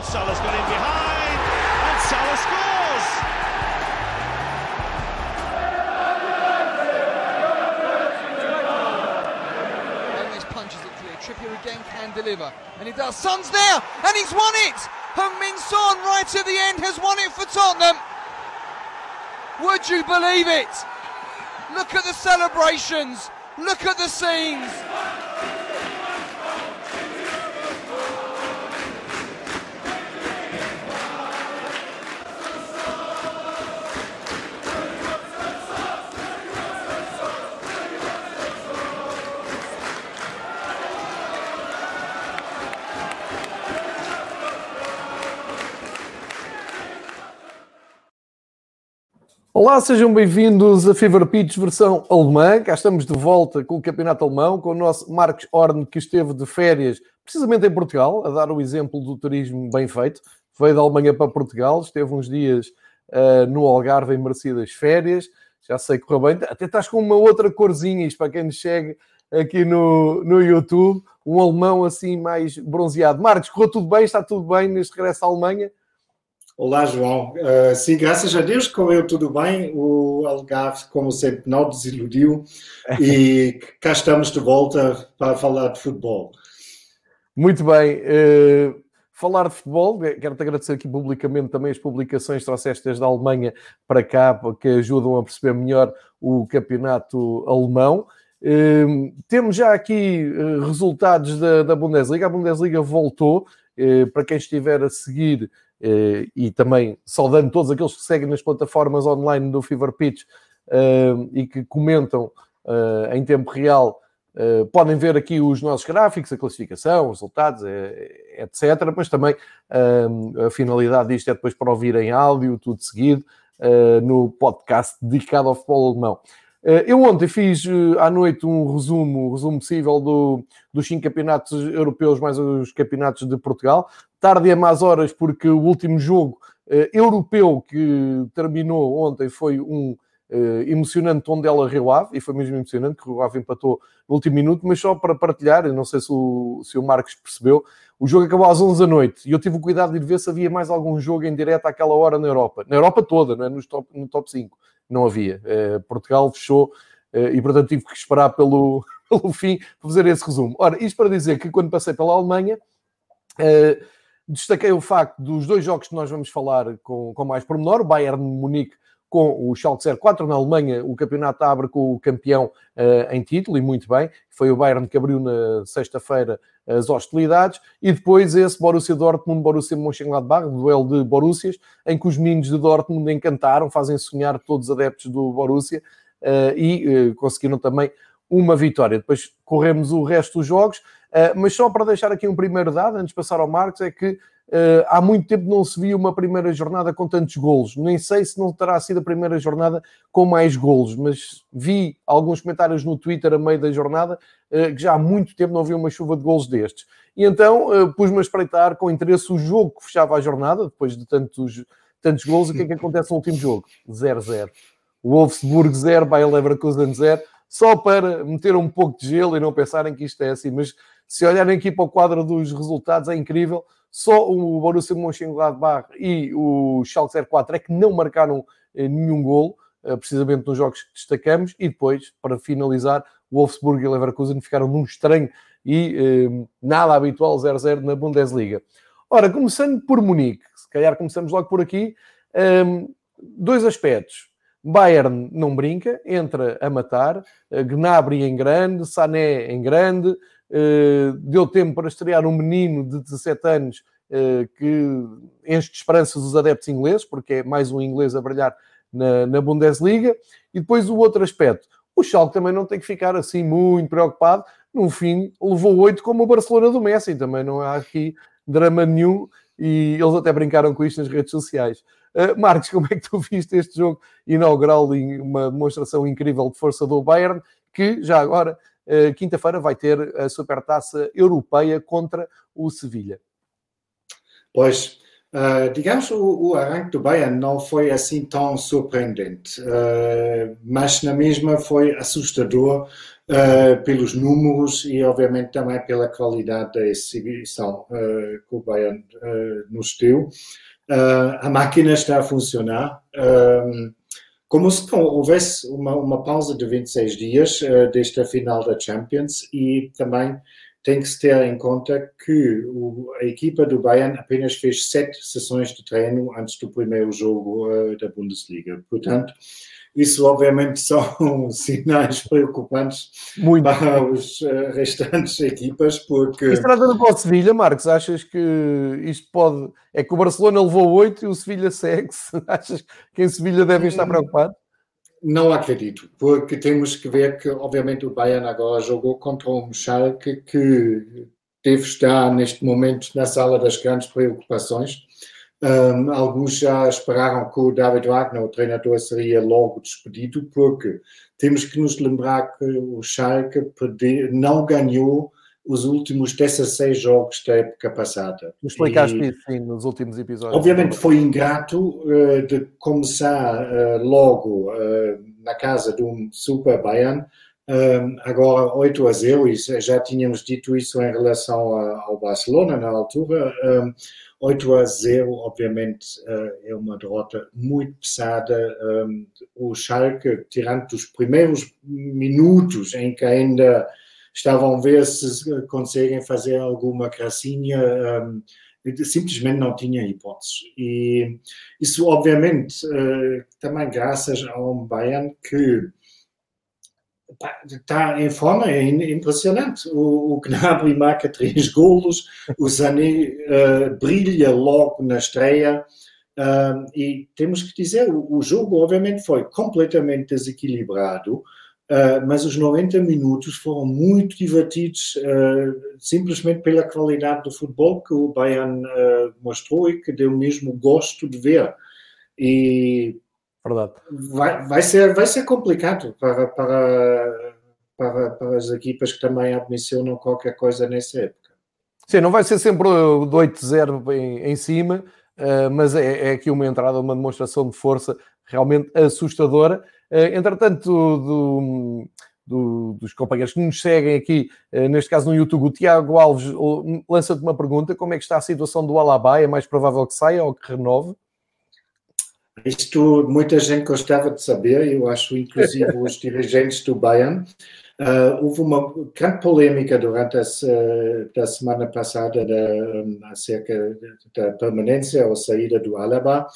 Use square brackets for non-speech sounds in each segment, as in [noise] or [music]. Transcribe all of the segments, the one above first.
Oh, Salah's got in behind, and Salah scores! Punches it clear. Trippier again can deliver. And he does. Son's there! And he's won it! Heung-Min Son right at the end has won it for Tottenham. Would you believe it? Look at the celebrations. Look at the scenes. Olá, sejam bem-vindos a Fever Pitch versão alemã. Cá estamos de volta com o Campeonato Alemão, com o nosso Marcos Horn, que esteve de férias precisamente em Portugal, a dar o exemplo do turismo bem feito. Veio da Alemanha para Portugal, esteve uns dias uh, no Algarve em merecidas férias. Já sei que correu bem. Até estás com uma outra corzinha, isto para quem nos segue aqui no, no YouTube. Um alemão assim mais bronzeado. Marcos, correu tudo bem? Está tudo bem neste regresso à Alemanha? Olá, João. Uh, sim, graças a Deus correu tudo bem. O Algarve, como sempre, não desiludiu [laughs] e cá estamos de volta para falar de futebol. Muito bem. Uh, falar de futebol, quero-te agradecer aqui publicamente também as publicações que trouxeste desde a Alemanha para cá, que ajudam a perceber melhor o campeonato alemão. Uh, temos já aqui resultados da, da Bundesliga. A Bundesliga voltou. para quem estiver a seguir eh, e também saudando todos aqueles que seguem nas plataformas online do Fever Pitch eh, e que comentam eh, em tempo real, podem ver aqui os nossos gráficos, a classificação, os resultados, etc. Mas também a finalidade disto é depois para ouvir em áudio, tudo seguido, no podcast dedicado ao futebol alemão. Eu ontem fiz à noite um resumo, um resumo possível do, dos cinco campeonatos europeus mais os campeonatos de Portugal tarde a más horas, porque o último jogo uh, europeu que terminou ontem foi um uh, emocionante Tondela Rio Ave, e foi mesmo emocionante que o Rio Ave empatou no último minuto, mas só para partilhar, não sei se o, se o Marcos percebeu, o jogo acabou às 11 da noite e eu tive o cuidado de ir ver se havia mais algum jogo em direto àquela hora na Europa. Na Europa toda, não é? no, top, no top 5. Não havia. Uh, Portugal fechou e, portanto, tive que esperar pelo, [laughs] pelo fim para fazer esse resumo. Ora, isto para dizer que quando passei pela Alemanha, uh, Destaquei o facto dos dois jogos que nós vamos falar com, com mais pormenor, o Bayern Munique com o Schalke 04 na Alemanha, o campeonato abre com o campeão uh, em título, e muito bem, foi o Bayern que abriu na sexta-feira as hostilidades, e depois esse Borussia Dortmund, Borussia Mönchengladbach, duelo de Borussias, em que os meninos de Dortmund encantaram, fazem sonhar todos os adeptos do Borussia, uh, e uh, conseguiram também uma vitória. Depois corremos o resto dos jogos, mas só para deixar aqui um primeiro dado, antes de passar ao Marcos, é que uh, há muito tempo não se viu uma primeira jornada com tantos golos. Nem sei se não terá sido a primeira jornada com mais golos, mas vi alguns comentários no Twitter a meio da jornada uh, que já há muito tempo não havia uma chuva de golos destes. E então pus-me a espreitar com interesse o jogo que fechava a jornada, depois de tantos, tantos golos. O que é que acontece no último jogo? 0-0. O Wolfsburg 0, Bayer Leverkusen 0 só para meter um pouco de gelo e não pensarem que isto é assim. Mas se olharem aqui para o quadro dos resultados, é incrível. Só o Borussia Mönchengladbach e o Schalke 04 é que não marcaram eh, nenhum golo, eh, precisamente nos jogos que destacamos. E depois, para finalizar, o Wolfsburg e o Leverkusen ficaram num estranho e eh, nada habitual 0-0 na Bundesliga. Ora, começando por Munique, se calhar começamos logo por aqui. Eh, dois aspectos. Bayern não brinca, entra a matar, Gnabry em grande, Sané em grande, deu tempo para estrear um menino de 17 anos eh, que enche de esperanças os adeptos ingleses, porque é mais um inglês a brilhar na, na Bundesliga. E depois o outro aspecto, o Schalke também não tem que ficar assim muito preocupado, no fim levou oito como o Barcelona do Messi, também não há aqui drama nenhum, e eles até brincaram com isto nas redes sociais. Uh, Marcos, como é que tu [laughs] viste este jogo inaugural e uma demonstração incrível de força do Bayern, que já agora, quinta-feira, vai ter a supertaça europeia contra o Sevilha? Pois, Uh, digamos, o, o, arranque do Bayern não foi assim tão surpreendente, uh, mas na mesma foi assustador uh, pelos números e, obviamente, também pela qualidade da exibição que o Bayern nos deu. a máquina está a funcionar. Como se não houvesse uma, uma pausa de 26 dias desde a final da Champions e também tem que se ter em conta que o, a equipa do Bayern apenas fez sete sessões de treino antes do primeiro jogo uh, da Bundesliga. Portanto, isso obviamente [laughs] são sinais preocupantes Muito. para os uh, restantes equipas, porque... Isso trata para o Sevilha, Marcos, achas que isto pode... É que o Barcelona levou oito e o Sevilha segue-se. [laughs] Achas que em Sevilha devem estar hum. preocupados? Não acredito, porque temos que ver que, obviamente, o Bayern agora jogou contra um Schalke que deve estar neste momento na sala das grandes preocupações. Um, alguns já esperaram que o David Wagner, o treinador, seria logo despedido, porque temos que nos lembrar que o Schalke não ganhou os últimos 16 jogos da época passada. Explicaste e, isso, sim, nos últimos episódios. Obviamente foi ingrato uh, de começar uh, logo uh, na casa de um Super Bayern, agora 8 a 0, e já tínhamos dito isso em relação a, ao Barcelona na altura. Um, 8 a 0, obviamente, é uma derrota muito pesada. Um, o Schalke, tirando os primeiros minutos em que ainda estavam a ver se conseguem fazer alguma gracinha, um, simplesmente não tinha hipóteses. E isso, obviamente, uh, também graças a um Bayern que está em forma, é impressionante. O, o Gnabry [laughs] marca três golos, o Zané uh, brilha logo na estreia. Uh, e temos que dizer, o, o jogo obviamente foi completamente desequilibrado, Uh, mas os 90 minutos foram muito divertidos, uh, simplesmente pela qualidade do futebol que o Bayern mostrou e que deu mesmo gosto de ver. E Verdade. Vai, vai, ser, vai ser complicado para, para, para, para as equipas que também ambicionam qualquer coisa nessa época. Sim, não vai ser sempre do 8-0 em, em cima, mas é, é aqui uma entrada, uma demonstração de força realmente assustadora. Eh, entretanto, do, do, dos companheiros que nos seguem aqui, eh, neste caso no YouTube, o Tiago Alves lança-te uma pergunta: como é que está a situação do Alaba? É mais provável que saia ou que renove? Isto muita gente gostava de saber, eu acho, inclusive os [laughs] dirigentes do Bayern. Uh, houve uma grande polêmica durante a, semana passada da, acerca da permanência ou saída do Alaba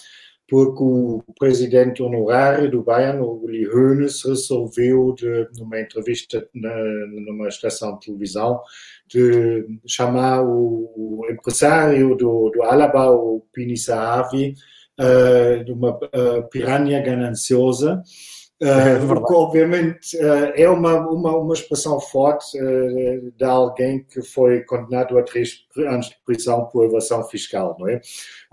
porque o presidente honorário do Bayern, o Uli Hoeneß, resolveu, de, numa entrevista na, numa estação de televisão, de chamar o, o empresário do, do Alaba, o Pini Sahavi, uh, de uma uh, piranha gananciosa, Uh, que obviamente uh, é uma, uma, uma expressão forte de alguém que foi condenado a três anos de prisão por evasão fiscal, não é?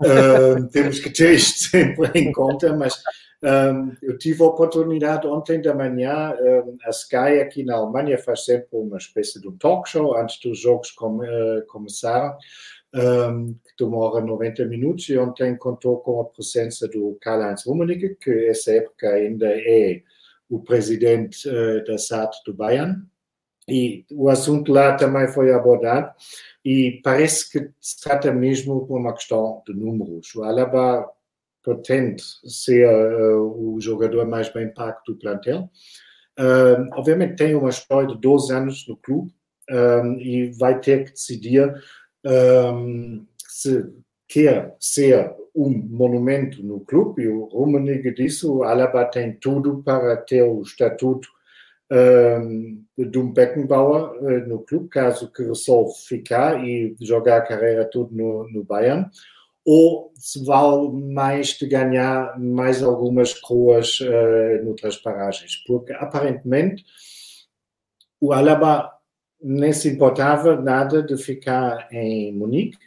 [laughs] temos que ter isto sempre em conta, mas um, eu tive a oportunidade ontem da manhã, um, a Sky aqui na Alemanha faz sempre uma espécie de um talk show antes dos jogos com, começarem um, que demora 90 minutos, e ontem contou com a presença do Karl-Heinz Rummenigge, que essa época ainda é o presidente uh, da SAT do Bayern, e o assunto lá também foi abordado, e parece que se trata mesmo de uma questão de números. O Alaba pretende ser uh, o jogador mais bem pago do plantel. Uh, obviamente tem uma história de 12 anos no clube e vai ter que decidir se quer ser um monumento no clube, e o Rummenigge disse, o Alaba tem tudo para ter o estatuto de um Beckenbauer uh, no clube, caso que resolve ficar e jogar a carreira toda no, no Bayern, ou se vale mais de ganhar mais algumas coroas uh, noutras paragens, porque aparentemente o Alaba nem se importava nada de ficar em Munique,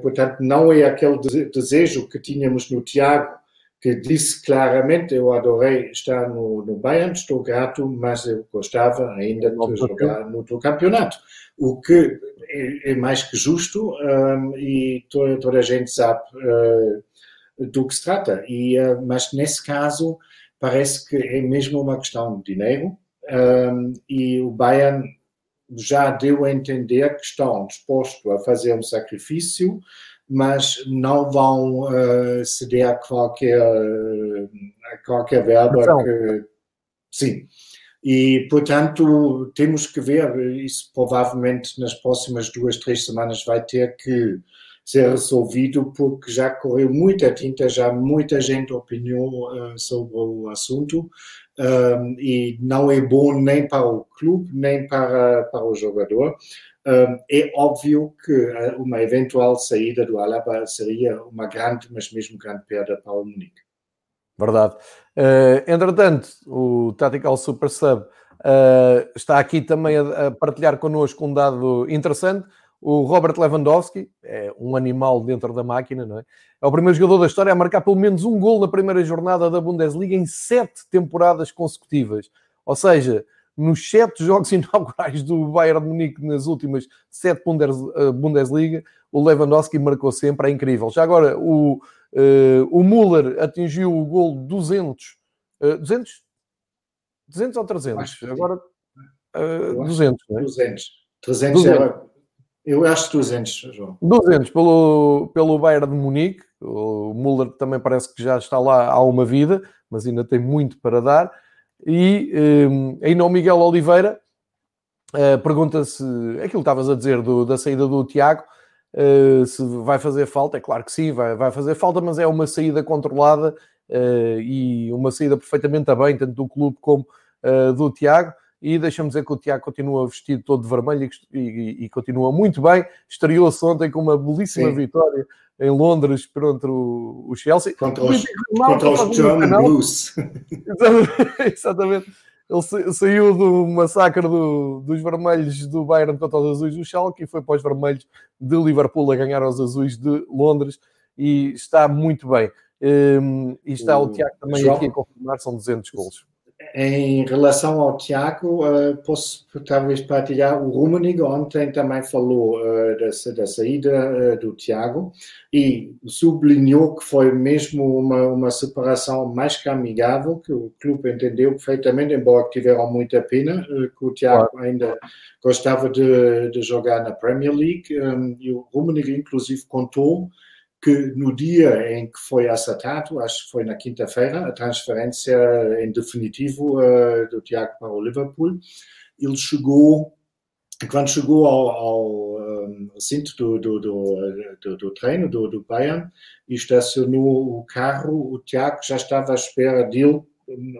portanto não é aquele desejo que tínhamos no Tiago que disse claramente: Eu adorei estar no, no Bayern, estou grato, mas eu gostava ainda de jogar no teu campeonato. O que é, é mais que justo um, e toda, toda, a gente sabe uh, do que se trata. E, uh, mas nesse caso, parece que é mesmo uma questão de dinheiro um, e o Bayern já deu a entender que estão dispostos a fazer um sacrifício mas não vão uh, ceder a qualquer, a qualquer verba então. que. Sim. E, portanto, temos que ver, isso provavelmente nas próximas duas, três semanas vai ter que ser resolvido, porque já correu muita tinta, já muita gente opiniou uh, sobre o assunto, um, e não é bom nem para o clube, nem para, para o jogador é óbvio que eh, uma eventual saída do Alaba seria uma grande, mas mesmo grande perda para o Munique. Verdade. Uh, entretanto, o Tactical Super Sub uh, está aqui também a, a, partilhar connosco um dado interessante. O Robert Lewandowski é um animal dentro da máquina, não é? É o primeiro jogador da história a marcar pelo menos um gol na primeira jornada da Bundesliga em sete temporadas consecutivas. Ou seja, nos sete [laughs] jogos inaugurais do Bayern de Munique nas últimas sete eh, Bundesliga, o Lewandowski marcou sempre, é incrível. Já agora, o, uh, o Müller atingiu o gol 200, uh, 200? 200 ou 300? Agora, uh, 200, não é? 200. 300 200. Era... Eu acho 200, João. 200 pelo, pelo Bayern de Munique. O Müller também parece que já está lá há uma vida, mas ainda tem muito para dar. E um, ainda o Miguel Oliveira uh, pergunta se aquilo que estavas a dizer do, da saída do Tiago, uh, se vai fazer falta. É claro que sim, vai, vai fazer falta, mas é uma saída controlada uh, e uma saída perfeitamente a bem, tanto do clube como do Tiago. E deixa-me dizer que o Tiago continua vestido todo de vermelho e, e, e continua muito bem. Estreou-se ontem com uma belíssima sim. vitória em Londres contra o, Chelsea. Contra os, contra os German Blues. [laughs] Exatamente. Ele saiu do massacre do, dos vermelhos do Bayern contra os azuis do Schalke e foi para os vermelhos de Liverpool a ganhar aos azuis de Londres e está muito bem. Um, e está o, o Tiago também João, aqui a confirmar, são 200 gols. Em relação ao Tiago, uh, posso talvez partilhar. O Rummenigge ontem também falou uh, dessa, da saída uh, do Tiago e sublinhou que foi mesmo uma, uma separação mais que amigável, que o clube entendeu perfeitamente, embora tiveram muita pena, que o Tiago ainda gostava de, de, jogar na Premier League. Um, e o Rummenigge, inclusive, contou que no dia em que foi acertado, acho que foi na quinta-feira, a transferência em definitivo uh, do Tiago para o Liverpool, ele chegou, quando chegou ao, ao cinto do, do, do, do, treino do, do Bayern e estacionou o carro, o Tiago já estava à espera dele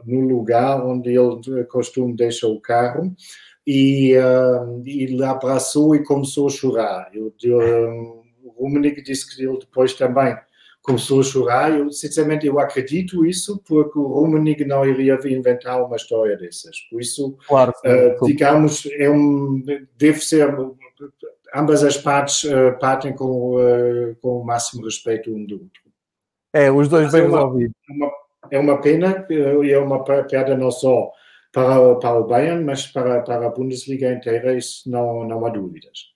no lugar onde ele costuma deixar o carro e uh, ele abraçou e começou a chorar. Eu, eu Rummenigge disse que ele depois também começou a chorar. Eu, sinceramente, eu acredito isso, porque o Rummenigge não iria inventar uma história dessas. Por isso, claro, uh, digamos, é um, deve ser, ambas as partes uh, partem com, uh, com o máximo respeito um do outro. É, os dois Mas bem é resolvidos. é uma pena, e é uma perda não só para, para o Bayern, mas para, para a Bundesliga inteira, isso não, não há dúvidas.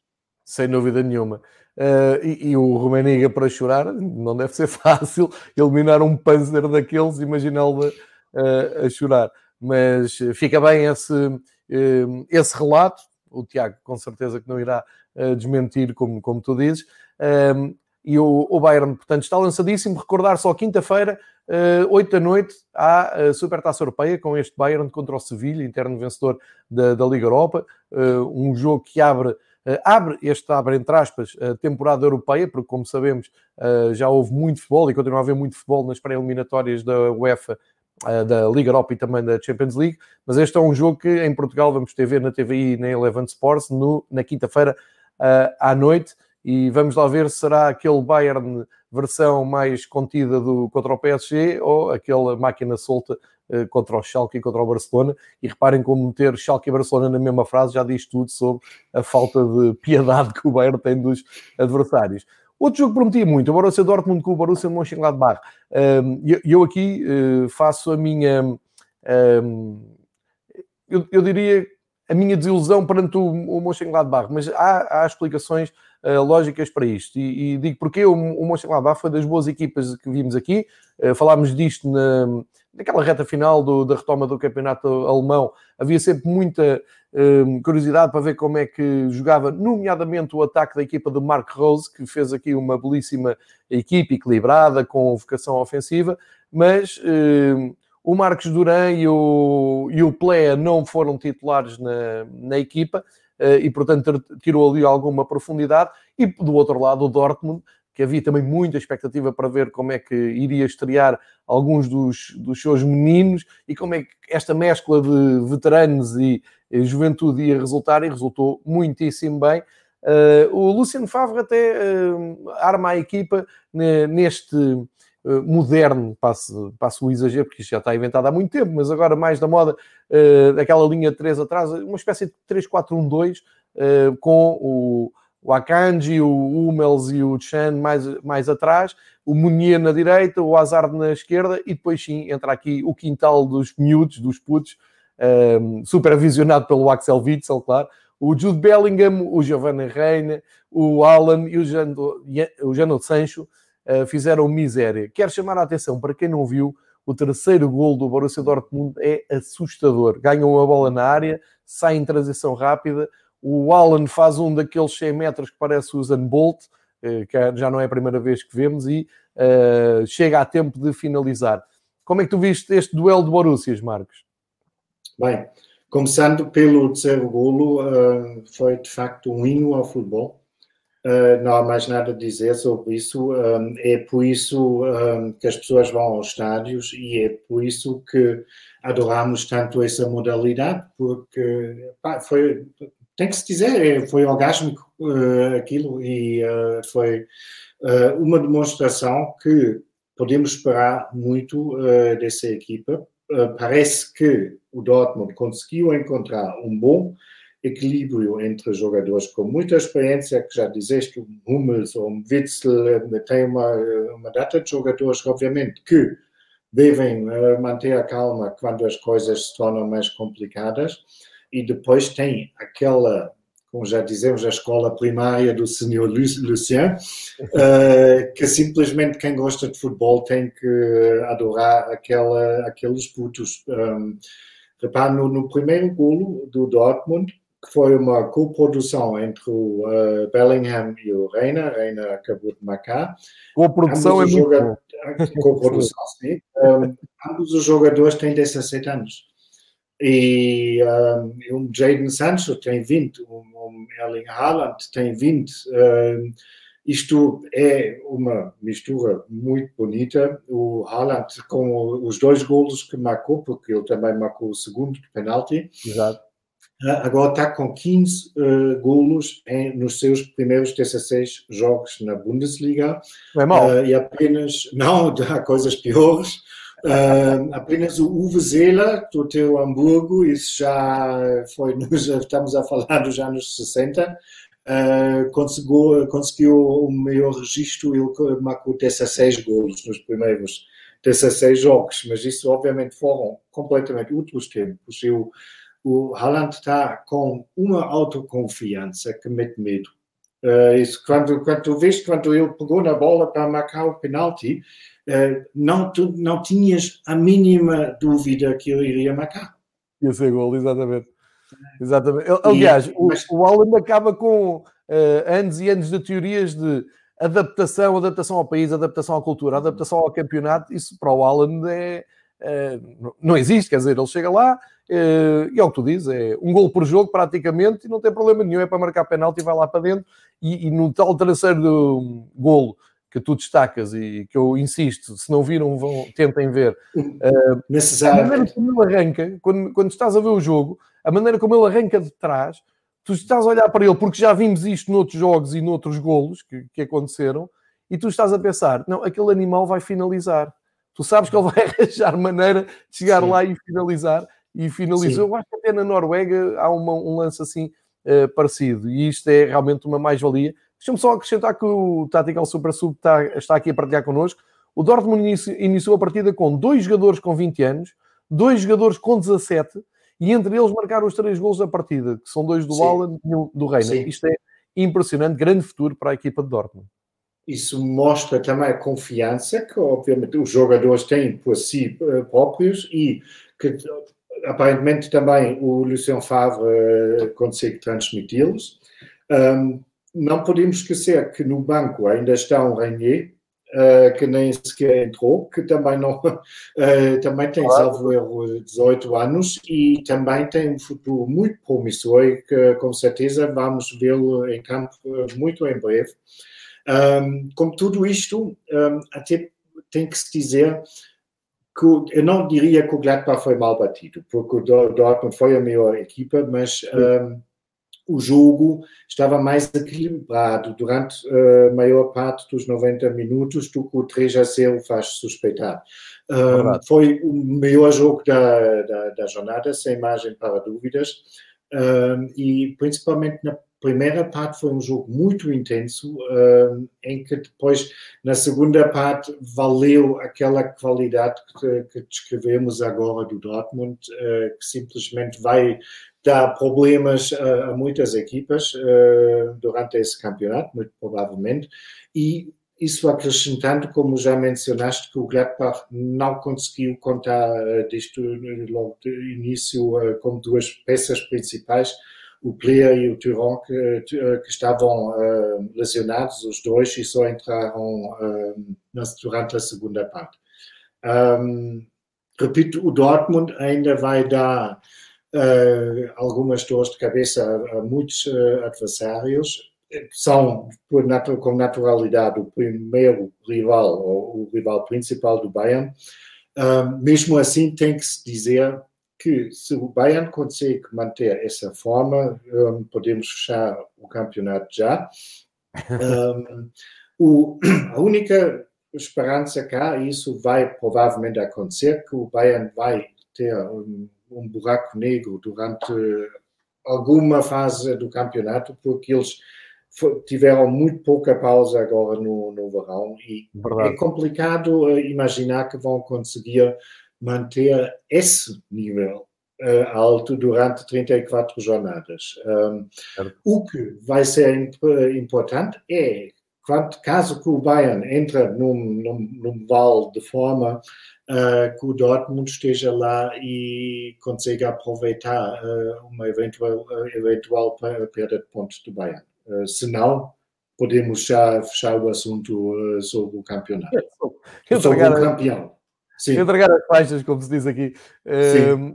Sem dúvida nenhuma. Uh, e, e, o Rumeniga para chorar não deve ser [laughs] fácil eliminar um Panzer daqueles, imaginá-lo uh, a chorar. Mas fica bem esse, uh, esse relato. O Tiago, com certeza, que não irá desmentir, como, como tu dizes. e o, o, Bayern, portanto, está lançadíssimo. Recordar só quinta-feira, uh, 8 da noite, há a Supertaça Europeia com este Bayern contra o Sevilha, interno vencedor da, da Liga Europa. um jogo que abre eh, abre, este abre entre aspas, a temporada europeia, porque como sabemos eh, já houve muito futebol e continua a haver muito futebol nas pré-eliminatórias da UEFA, eh, da Liga Europa e também da Champions League, mas este é um jogo que em Portugal vamos ter ver na TVI e na Eleven Sports no, na quinta-feira à noite. E vamos lá ver se será aquele Bayern versão mais contida do, contra o PSG ou aquela máquina solta contra o Schalke e contra o Barcelona. E reparem como meter Schalke e Barcelona na mesma frase já diz tudo sobre a falta de piedade que o Bayern tem dos adversários. Outro jogo que prometia muito, o Borussia Dortmund com o Borussia Mönchengladbach. E eu aqui uh, faço a minha... Eu, eu, diria a minha desilusão perante o, o Mönchengladbach, mas há, há explicações uh, lógicas para isto. E, e digo porque o, o Mönchengladbach foi das boas equipas que vimos aqui. Uh, falámos disto na, naquela reta final do, da retoma do campeonato alemão. Havia sempre muita uh, curiosidade para ver como é que jogava, nomeadamente o ataque da equipa de Mark Rose, que fez aqui uma belíssima equipe equilibrada, com vocação ofensiva, mas o Marcos Duran e o, e o Plea não foram titulares na, na equipa eh, e, portanto, tirou ali alguma profundidade. E do outro lado, o Dortmund, que havia também muita expectativa para ver como é que iria estrear alguns dos, dos seus meninos e como é que esta mescla de veteranos e, juventude ia resultar, e resultou muitíssimo bem. Uh, o Luciano Favre até uh, arma a equipa neste eh, moderno, passo, passo o exagero, porque isto já está inventado há muito tempo, mas agora mais da moda, uh, daquela linha 3 atrás, uma espécie de 3-4-1-2, uh, com o, o Akanji, o Hummels e o Chan mais, mais atrás, o Munier na direita, o Hazard na esquerda, e depois sim entra aqui o quintal dos miúdos, dos putos, um, supervisionado pelo Axel Witzel, claro, o Jude Bellingham, o Giovanni Reina, o Alan e o Jano, o Sancho, uh, fizeram miséria. Quero chamar a atenção para quem não viu, o terceiro gol do Borussia Dortmund é assustador. Ganham a bola na área, sai em transição rápida. O Alan faz um daqueles 100 metros que parece o Usain Bolt, uh, que já não é a primeira vez que vemos, e uh, chega a tempo de finalizar. Como é que tu viste este duelo de Borussias, Marcos? Bem, começando pelo terceiro golo, foi de facto um hino ao futebol. Uh, não há mais nada a dizer sobre isso. Um, é por isso um, que as pessoas vão aos estádios e é por isso que adoramos tanto essa modalidade, porque pá, foi, tem que se dizer, é, foi orgásmico uh, aquilo e uh, foi uma demonstração que podemos esperar muito dessa equipa. parece que o Dortmund conseguiu encontrar um bom equilíbrio entre jogadores com muita experiência, que já dizeste, o Hummels ou o Witzel, tem uma, uma data de jogadores, obviamente, que devem uh, manter a calma quando as coisas se tornam mais complicadas, e depois tem aquela, como já dizemos, a escola primária do senhor Lucien, uh, [laughs] que simplesmente quem gosta de futebol tem que adorar aquela, aqueles putos. Um, repare, no, no primeiro golo do Dortmund, que foi uma coprodução entre o uh, Bellingham e o Reina. Reina acabou de marcar. Coprodução é muito bom. [laughs] Coprodução, sim. Um, ambos os jogadores têm 17 anos. E um, um Jaden Sancho tem 20, um, um Erling Haaland tem 20. Um, isto é uma mistura muito bonita. O Haaland, com os dois golos que marcou, porque ele também marcou o segundo penalti. Exato agora está com 15 uh, golos em, nos seus primeiros 16 jogos na Bundesliga. Não é mal. Uh, e apenas, não, [laughs] há coisas piores. Uh, apenas o Uwe Seeler, do teu Hamburgo, isso já foi, [laughs] estamos a falar dos anos 60, uh, conseguiu, conseguiu o maior registro, ele marcou 16 golos nos primeiros 16 jogos, mas isso obviamente foram completamente outros tempos. Eu, o Haaland está com uma autoconfiança que mete medo. Uh, isso, quando, quando tu vês, quando ele pegou na bola para marcar o penalti, não, tu não tinhas a mínima dúvida que ele iria marcar. Ia ser gol, exatamente. exatamente. Aliás, o, o Haaland acaba com uh, anos e anos de teorias de adaptação, adaptação ao país, adaptação à cultura, adaptação ao campeonato. Isso para o Haaland é, não existe, quer dizer, ele chega lá, Uh, e é o que tu dizes, é um gol por jogo praticamente e não tem problema nenhum, é para marcar penalti e vai lá para dentro. E, e no tal terceiro golo que tu destacas e que eu insisto, se não viram, vão, tentem ver. [laughs] Uh, a maneira como ele arranca, quando, quando estás a ver o jogo, a maneira como ele arranca de trás, tu estás a olhar para ele, porque já vimos isto noutros jogos e noutros golos que, que aconteceram, e tu estás a pensar, não, aquele animal vai finalizar. Tu sabes que ele vai [laughs] arranjar maneira de chegar Sim. lá e finalizar e finalizou. Sim. Eu acho que até na Noruega há uma, um lance assim uh, parecido, e isto é realmente uma mais-valia. Deixa-me só acrescentar que o Tactical Super Sub está, está aqui a partilhar connosco. O Dortmund inicio, iniciou a partida com dois jogadores com 20 anos, dois jogadores com 17 e entre eles marcaram os três gols da partida, que são dois do Alan e um do Reina. Sim. Isto é impressionante, grande futuro para a equipa de Dortmund. Isso mostra também a confiança que, obviamente, os jogadores têm por si eh, próprios e que, aparentemente, também o Lucien Favre eh, consegue transmiti-los. Um, não podemos esquecer que no banco ainda está um Renier, uh, que nem sequer entrou, que também não uh, [laughs] também tem, claro. salvo erro, 18 anos e também tem um futuro muito promissor e que com certeza vamos vê-lo em campo muito em breve. Um, como tudo isto, um, até tem que se dizer que eu não diria que o Gladbach foi mal batido, porque o Dortmund foi a melhor equipa, mas um, o jogo estava mais equilibrado durante a maior parte dos 90 minutos do que o 3 a 0 faz suspeitar. Um, foi o melhor jogo da, da, da, jornada, sem margem para dúvidas, um, e principalmente na primeira parte foi um jogo muito intenso, em que depois, na segunda parte, valeu aquela qualidade que, que descrevemos agora do Dortmund, uh, que simplesmente vai dar problemas a, a muitas equipas uh, durante esse campeonato, muito provavelmente, e isso acrescentando, como já mencionaste, que o Gladbach não conseguiu contar disto logo de início como duas peças principais, o Player e o Turon que, eh, que estavam uh, lesionados, os dois, e só entraram uh, durante a segunda parte. Um, repito, o Dortmund ainda vai dar uh, algumas dores de cabeça a, a muitos adversários. São, por natu com naturalidade, o primeiro rival, ou o rival principal do Bayern. mesmo assim, tem que se dizer que se o Bayern consegue manter essa forma, podemos fechar o campeonato já. [laughs] Um, o, a única esperança cá, e isso vai provavelmente acontecer, que o Bayern vai ter um, um buraco negro durante alguma fase do campeonato, porque eles tiveram muito pouca pausa agora no, no verão e Verdade. é complicado uh, imaginar que vão conseguir manter esse nível uh, alto durante 34 jornadas. Um, o que vai ser imp importante é, caso que o Bayern entre num, num, num vale de forma uh, que o Dortmund esteja lá e consiga aproveitar uh, uma eventual, eventual perda de pontos do Bayern. Uh, se não, podemos já fechar o assunto sobre o campeonato. sobre o campeão. Sim. Entregar as faixas, como se diz aqui. Um,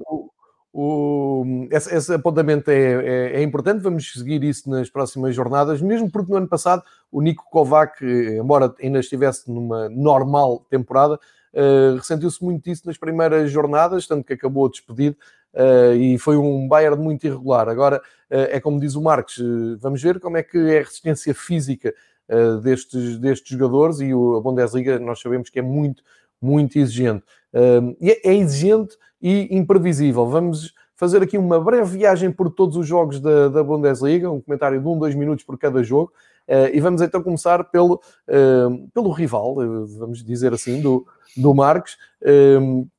o, esse, esse, apontamento é, é, é, importante, vamos seguir isso nas próximas jornadas, mesmo porque no ano passado o Nico Kovac, embora ainda estivesse numa normal temporada, uh, ressentiu-se muito disso nas primeiras jornadas, tanto que acabou despedido uh, e foi um Bayern muito irregular. Agora, uh, é como diz o Marques, vamos ver como é que é a resistência física destes, destes jogadores e o, a Bundesliga nós sabemos que é muito muito exigente. e é, é exigente e imprevisível. Vamos fazer aqui uma breve viagem por todos os jogos da, da Bundesliga, um comentário de um, dois minutos por cada jogo. Uh, e vamos então começar pelo, uh, pelo rival, uh, vamos dizer assim, do, do Marques,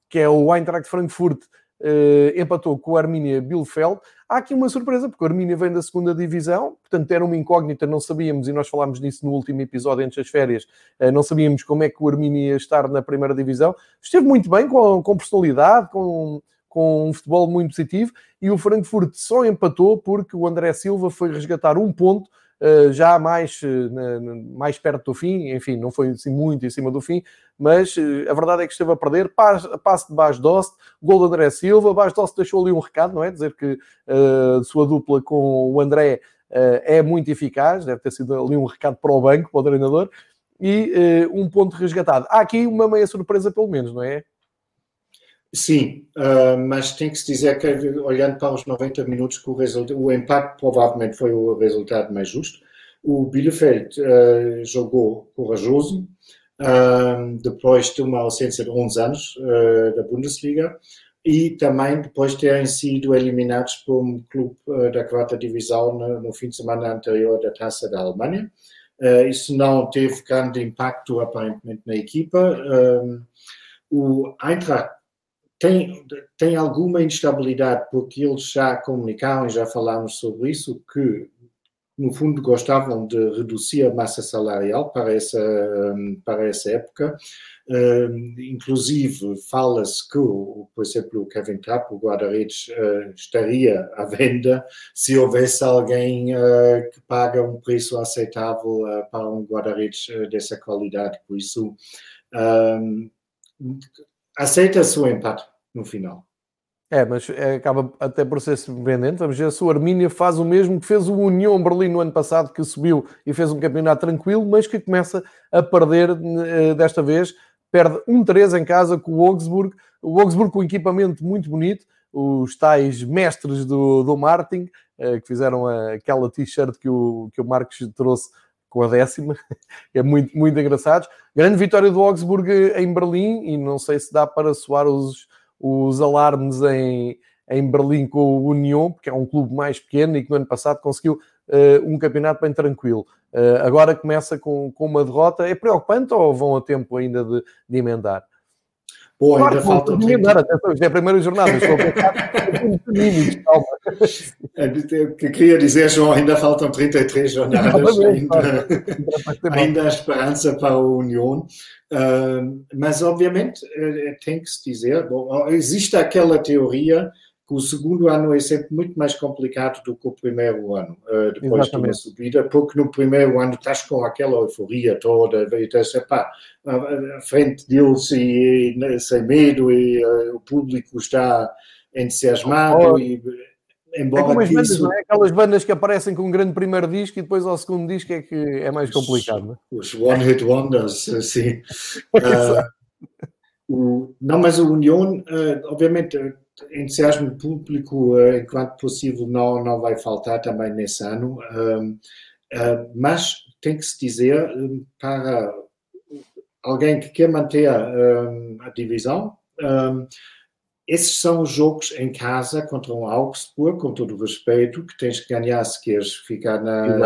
que é o Eintracht Frankfurt uh, empatou com o Arminia Bielefeld. Há aqui uma surpresa, porque o Arminia vem da segunda divisão, portanto era uma incógnita, não sabíamos, e nós falámos disso no último episódio antes das férias, uh, não sabíamos como é que o Arminia ia estar na primeira divisão. Esteve muito bem, com, com personalidade, com, com um futebol muito positivo, e o Frankfurt só empatou porque o André Silva foi resgatar um ponto já mais, uh, mais perto do fim, enfim, não foi assim muito em cima do fim, mas uh, a verdade é que esteve a perder, passe de Bas Dost, gol de André Silva, Bas Dost deixou ali um recado, não é? Dizer que a sua dupla com o André é muito eficaz, deve ter sido ali um recado para o banco, para o treinador, e um ponto resgatado. Há aqui uma meia surpresa, pelo menos, não é? Sim, uh, mas tem que se dizer que, olhando para os 90 minutos, que o, o empate provavelmente foi o resultado mais justo. O Bielefeld uh, jogou corajoso, uh, depois de uma ausência de 11 anos da Bundesliga, e também depois de terem sido eliminados por um clube da quarta divisão no, no, fim de semana anterior da Taça da Alemanha. Isso não teve grande impacto, aparentemente, na equipa. O Eintracht tem, tem alguma instabilidade, porque eles já comunicaram, e já falámos sobre isso, que no fundo gostavam de reduzir a massa salarial para essa, para essa época. inclusive, fala-se que, por exemplo, o Kevin Trapp, o guarda-redes, uh, estaria à venda se houvesse alguém uh, que paga um preço aceitável uh, para um guarda-redes dessa qualidade. Por isso, aceita-se o empate no final. É, mas é, acaba até por ser surpreendente. Vamos ver se o Armínia faz o mesmo que fez o União Berlim no ano passado, que subiu e fez um campeonato tranquilo, mas que começa a perder uh, desta vez. Perde 1-3 em casa com o Augsburg. O Augsburg com um equipamento muito bonito. Os tais mestres do, do Martin, uh, que fizeram aquela t-shirt que o, que o Marcos trouxe com a décima. [laughs] é muito, muito engraçado. Grande vitória do Augsburg em Berlim e não sei se dá para soar os os alarmes em, em Berlim com o União, porque é um clube mais pequeno e que no ano passado conseguiu uh, um campeonato bem tranquilo. Uh, agora começa com, com uma derrota. É preocupante ou vão a tempo ainda de, de emendar? Claro, ainda faltam 30... emendar, atenção, é a primeira jornada, estou a pensar. É, que queria dizer, João, ainda faltam 33 jornadas, ainda, ainda há esperança para a União. Uh, mas, obviamente, uh, tem que se dizer: bom, existe aquela teoria que o segundo ano é sempre muito mais complicado do que o primeiro ano, uh, depois Exatamente. de uma subida, porque no primeiro ano estás com aquela euforia toda, e estás epá, à frente deles e, e sem medo, e uh, o público está entusiasmado. Oh. E, Embora é como as bandas, isso... é? Aquelas bandas que aparecem com um grande primeiro disco e depois ao segundo disco é que é mais complicado. É? os One Hit Wonders, [laughs] sim. uh, o, não, mas o União, obviamente, entusiasmo público, uh, enquanto possível, não, não vai faltar também nesse ano. mas tem que se dizer, para alguém que quer manter a divisão, esses são os jogos em casa contra um Augsburg, com todo o respeito, que tens que ganhar se queres ficar na,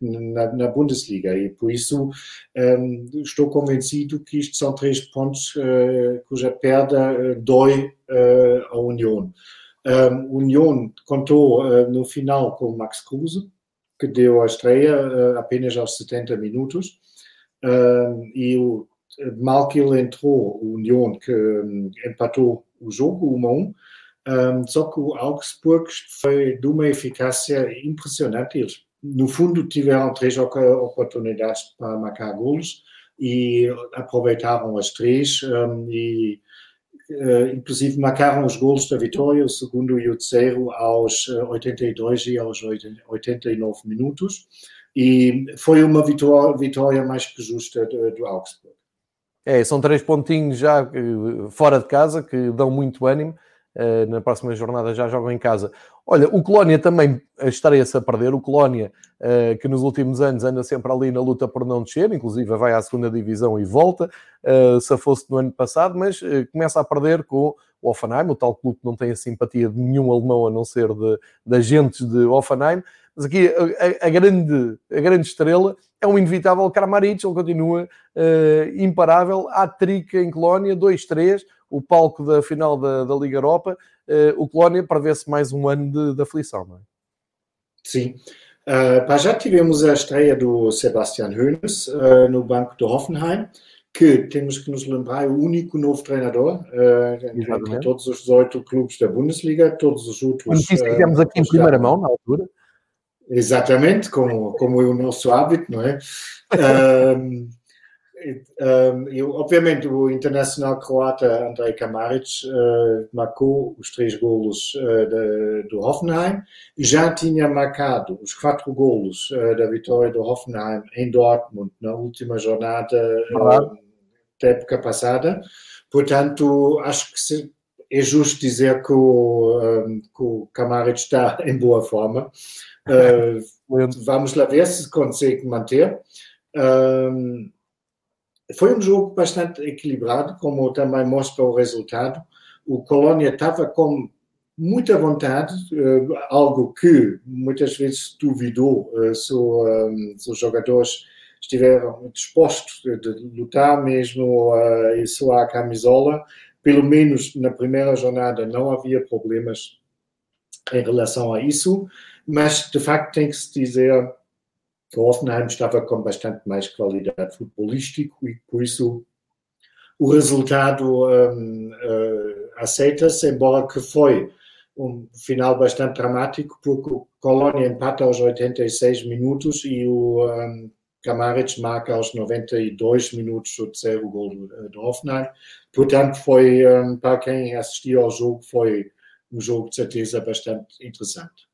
na, na, Bundesliga. E por isso um, estou convencido que isto são três pontos uh, cuja perda uh, dói uh, à União. Um, União contou no final com Max Kruse, que deu a estreia apenas aos 70 minutos. Um, e o mal que ele entrou, o União que um, empatou o jogo, uma a um, um, só que o Augsburg foi de uma eficácia impressionante. Eles, no fundo, tiveram três oportunidades para marcar gols e aproveitaram as três um, e uh, inclusive marcaram os gols da vitória, o segundo e o terceiro aos 82 e aos 89 minutos e foi uma vitória, vitória mais que justa do, do Augsburg. É, são três pontinhos já eh, fora de casa que dão muito ânimo. Uh, na próxima jornada já jogam em casa. Olha, o Colónia também estaria-se a perder. O Colónia, uh, que nos últimos anos anda sempre ali na luta por não descer, inclusive vai à segunda divisão e volta, se fosse no ano passado, mas começa a perder com o Offenheim, o tal clube que não tem a simpatia de nenhum alemão a não ser de, de agentes de Offenheim. Mas aqui a, a, grande, a grande estrela é um inevitável Kramaric, ele continua imparável, há trica em Colónia, 2-3, o palco da final da, da Liga Europa, uh, o Colónia prevê-se mais um ano de, de aflição, não é? Sim. Uh, já tivemos a estreia do Sebastian Hoeneß uh, no banco do Hoffenheim, que temos que nos lembrar é o único novo treinador uh, entre todos os 18 clubes da Bundesliga, todos os outros. Quando uh, tivemos aqui em primeira mão, na altura. Exatamente, como, como é o nosso hábito, não é? um, [laughs] um, e, obviamente, o internacional croata Andrei Kamaric uh, marcou os três golos uh, de, do Hoffenheim e já tinha marcado os quatro golos uh, da vitória do Hoffenheim em Dortmund na última jornada da época passada. Portanto, acho que é justo dizer que o, um, que o Kamaric está [laughs] em boa forma. [laughs] Vamos lá ver se consegue manter. Um, foi um jogo bastante equilibrado, como também mostra o resultado. O Colônia estava com muita vontade, algo que muitas vezes duvidou se, se os jogadores estiveram dispostos de lutar mesmo e suar a camisola. Pelo menos na primeira jornada não havia problemas em relação a isso, mas de facto tem que se dizer que o Hoffenheim estava com bastante mais qualidade futebolística e por isso o resultado um, uh, aceita-se, embora que foi um final bastante dramático, porque o Colônia empata aos 86 minutos e o um, marca aos 92 minutos o terceiro gol do, do Hoffenheim. Portanto, foi, um, para quem assistiu ao jogo, foi um jogo de certeza bastante interessante.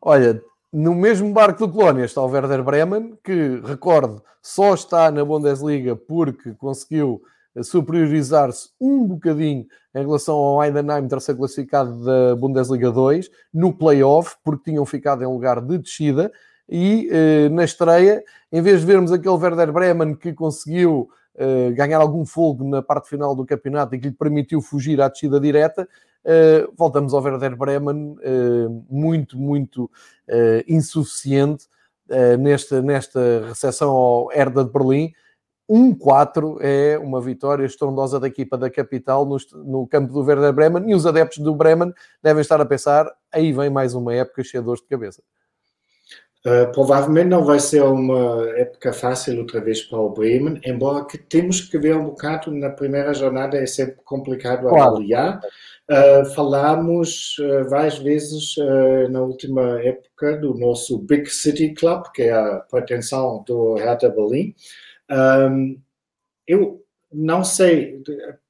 Olha, no mesmo barco do Colónia está o Werder Bremen, que, recorde, só está na Bundesliga porque conseguiu superiorizar-se um bocadinho em relação ao Heidenheim, terceiro classificado da Bundesliga 2, no play-off, porque tinham ficado em lugar de descida, e eh, na estreia, em vez de vermos aquele Werder Bremen que conseguiu eh, ganhar algum fogo na parte final do campeonato e que lhe permitiu fugir à descida direta, eh, voltamos ao Werder Bremen eh, muito, muito eh, insuficiente nesta, nesta recepção ao Herda de Berlim. 1-4 é uma vitória estrondosa da equipa da capital no, no, campo do Werder Bremen e os adeptos do Bremen devem estar a pensar aí vem mais uma época cheia de dores de cabeça. Uh, provavelmente não vai ser uma época fácil outra vez para o Bremen, embora que temos que ver um bocado na primeira jornada, é sempre complicado claro. avaliar. Uh, falámos uh, várias vezes uh, na última época do nosso Big City Club, que é a pretensão do Hertha Berlim. Um, eu não sei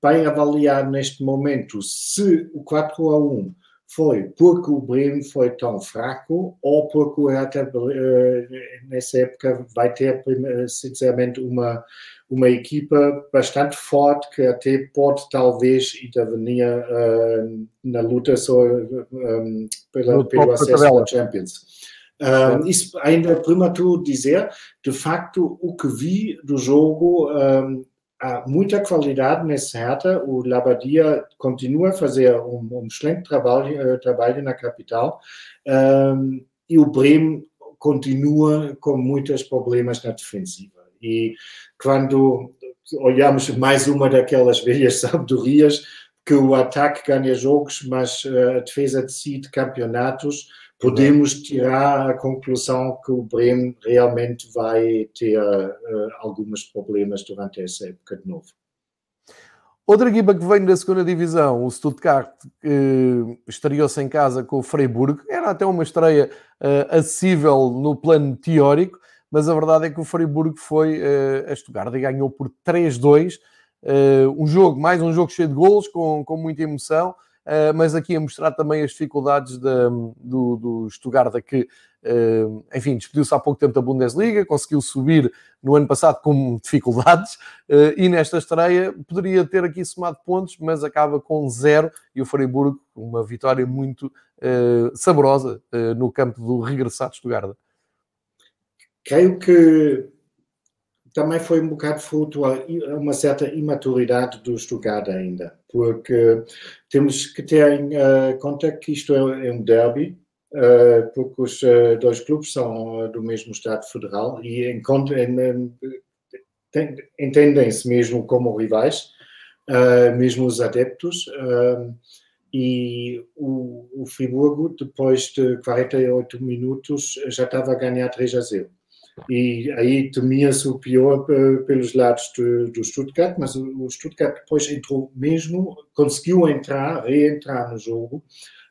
bem avaliar neste momento se o 4 a 1 foi porque o Bremen foi tão fraco ou porque o Hertha nessa época vai ter sinceramente uma uma equipa bastante forte que até pode talvez intervenir uh, na luta um, pela, pelo acesso à Champions. Um, isso ainda é prematuro dizer, de facto, o que vi do jogo, um, há muita qualidade nesse Hertha, o Labadia continua a fazer um, um excelente trabalho, uh, trabalho na capital, e o Bremen continua com muitos problemas na defensiva. E quando olhamos mais uma daquelas velhas [laughs] sabedorias, que o ataque ganha jogos, mas eh, a defesa decide campeonatos, podemos tirar a conclusão que o Bremen realmente vai ter uh, alguns problemas durante essa época de novo. Outra equipa que vem da segunda divisão, o Stuttgart, que estreou-se em casa com o Freiburg, era até uma estreia uh, acessível no plano teórico, mas a verdade é que o Freiburg foi uh, a Stuttgart e ganhou por 3-2. Uh, eh, um jogo, mais um jogo cheio de golos, com, com muita emoção, uh, mas aqui a mostrar também as dificuldades de, do, do Stuttgart, que, uh, enfim, despediu-se há pouco tempo da Bundesliga, conseguiu subir no ano passado com [laughs] dificuldades, e nesta estreia poderia ter aqui somado pontos, mas acaba com zero, e o Freiburg, uma vitória muito saborosa no campo do regressado Stuttgart. Creio que também foi um bocado fruto a uma certa imaturidade do Stuttgart ainda, porque temos que ter em uh, conta que isto é, é um derby, uh, porque os uh, dois clubes são do mesmo Estado Federal e entendem-se mesmo como rivais, mesmo os adeptos. e o, o Friburgo, depois de 48 minutos, já estava a ganhar 3 a 0 e aí temia-se o pior pelos lados do, do, Stuttgart, mas o Stuttgart depois entrou mesmo, conseguiu entrar, reentrar no jogo.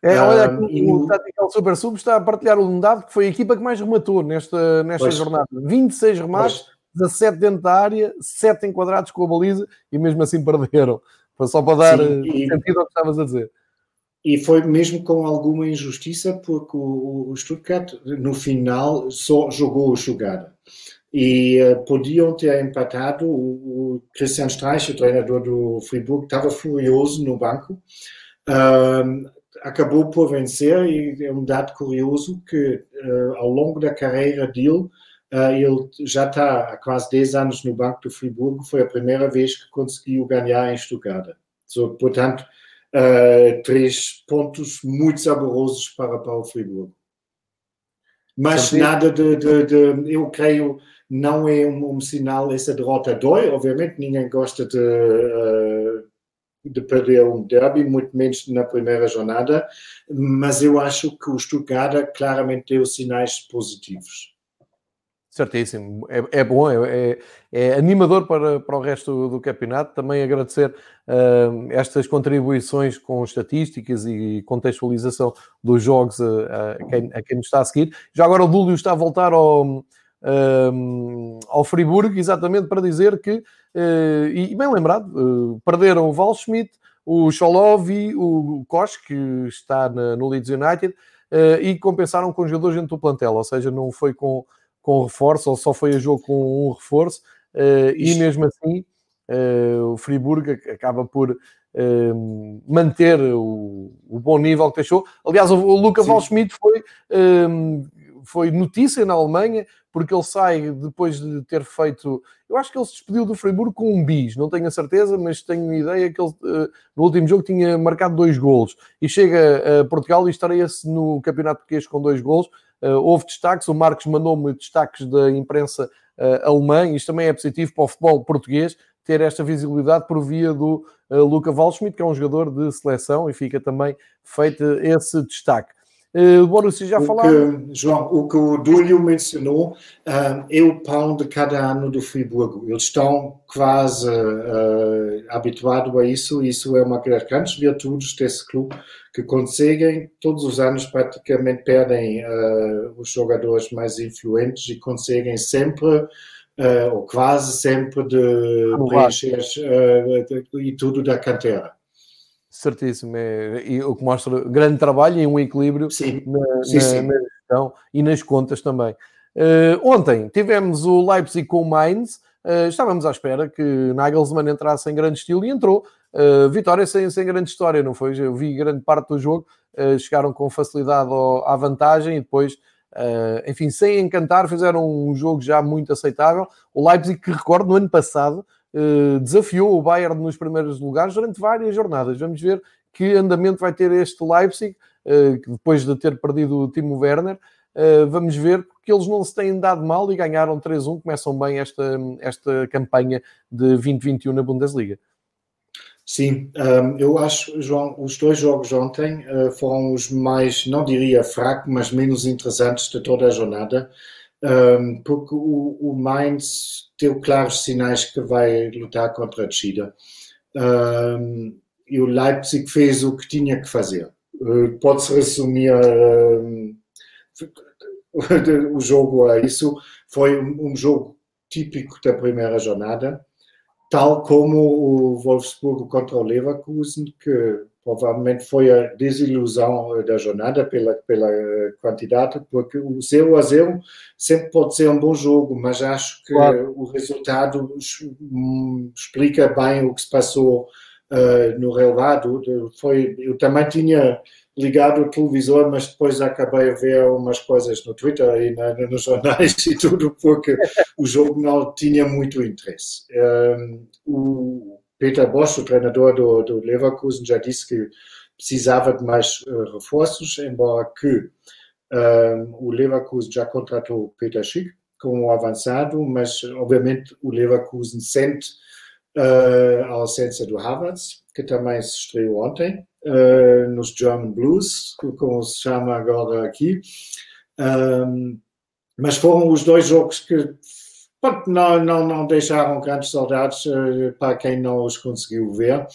É, olha, um, e o Tactical Super Sub está a partilhar um dado que foi a equipa que mais rematou nesta, nesta pois, jornada. 26 remates, pois, 17 dentro da área, 7 enquadrados com a baliza e mesmo assim perderam. Foi só para dar sim, eh, e, sentido ao que estavas a dizer. E foi mesmo com alguma injustiça, porque o, o Stuttgart, no final, só jogou jogada. E uh, podiam ter empatado. O, o Christian Streich, o treinador do Friburgo, estava furioso no banco. Uh, acabou por vencer, e é um dado curioso que uh, ao longo da carreira dele, uh, ele já está há quase 10 anos no banco do Friburgo, foi a primeira vez que conseguiu ganhar em Stuttgart. So, portanto, uh, três pontos muito saborosos para, para o Friburgo. Mas nada de, de, de, eu creio, não é um, um, sinal essa derrota dói, obviamente ninguém gosta de, uh, de perder um derby, muito menos na primeira jornada, mas eu acho que o Stuttgart claramente deu sinais positivos. Certíssimo, é, é bom, é, é, é, animador para, para o resto do, campeonato. Também agradecer uh, estas contribuições com estatísticas e contextualização dos jogos a, a, quem, a quem nos está a seguir. Já agora o Dúlio está a voltar ao, uh, ao Friburgo, exatamente para dizer que, uh, e bem lembrado, perderam o Val Schmidt, o Cholovi, o Koch, que está na, no Leeds United, e compensaram com jogadores dentro do plantel, ou seja, não foi com com reforço, ou só foi a jogo com um reforço, uh, e mesmo assim uh, o Friburgo acaba por uh, manter o, o, bom nível que deixou. Aliás, o, o Luca Valschmidt foi, foi notícia na Alemanha, porque ele sai depois de ter feito. Eu acho que ele se despediu do Friburgo com um bis, não tenho a certeza, mas tenho ideia que ele no último jogo tinha marcado dois golos e chega a Portugal e estreia-se no Campeonato Português com dois golos. Uh, houve destaques, o Marcos mandou-me destaques da imprensa uh, alemã, isto também é positivo para o futebol português, ter esta visibilidade por via do uh, Luca Waldschmidt, que é um jogador de seleção, e fica também feito esse destaque. Uh, Borussia já falaram. João, o que o Dúlio mencionou uh, é o pão de cada ano do Friburgo. Eles estão quase uh, habituados a isso. Isso é uma das grandes virtudes desse clube, que conseguem, todos os anos praticamente perdem uh, os jogadores mais influentes e conseguem sempre ou quase sempre de preencher e tudo da cantera certíssimo. É, e, o que mostra grande trabalho e um equilíbrio sim. Na, sim, na, sim. na, gestão e nas contas também. Uh, ontem tivemos o Leipzig com o Mainz. Uh, estávamos à espera que Nagelsmann entrasse em grande estilo e entrou. Uh, vitória sem, sem grande história, não foi? Eu vi grande parte do jogo. chegaram com facilidade ao, à vantagem e depois enfim, sem encantar, fizeram um jogo já muito aceitável. O Leipzig, que recordo, no ano passado, desafiou o Bayern nos primeiros lugares durante várias jornadas. Vamos ver que andamento vai ter este Leipzig, uh, depois de ter perdido o Timo Werner. Uh, vamos ver, porque eles não se têm dado mal e ganharam 3-1, começam bem esta, esta campanha de 2021 na Bundesliga. Sim, um, eu acho, João, os dois jogos ontem foram os mais, não diria fracos, mas menos interessantes de toda a jornada, um, porque o, o Mainz deu claros sinais que vai lutar contra a descida. Um, e o Leipzig fez o que tinha que fazer. Uh, Pode-se resumir [laughs] o jogo a isso. Foi um, um jogo típico da primeira jornada, tal como o Wolfsburgo contra o Leverkusen, que provavelmente foi a desilusão da jornada pela, pela quantidade, porque o 0 a 0 sempre pode ser um bom jogo, mas acho que claro. o resultado explica bem o que se passou uh, no relevado. Foi, eu também tinha ligado o televisor, mas depois acabei a ver umas coisas no Twitter e na, nos jornais [laughs] e tudo, porque o jogo não tinha muito interesse. Um, o, Peter Bosch, o treinador do, do Leverkusen, já disse que precisava de mais uh, reforços, embora que uh, o Leverkusen já contratou o Peter Schick como avançado, mas obviamente o Leverkusen sente uh, a ausência do Havertz, que também se estreou ontem nos German Blues, como se chama agora aqui. Um, mas foram os dois jogos que não, não, não deixaram grandes saudades uh, para quem não os conseguiu ver.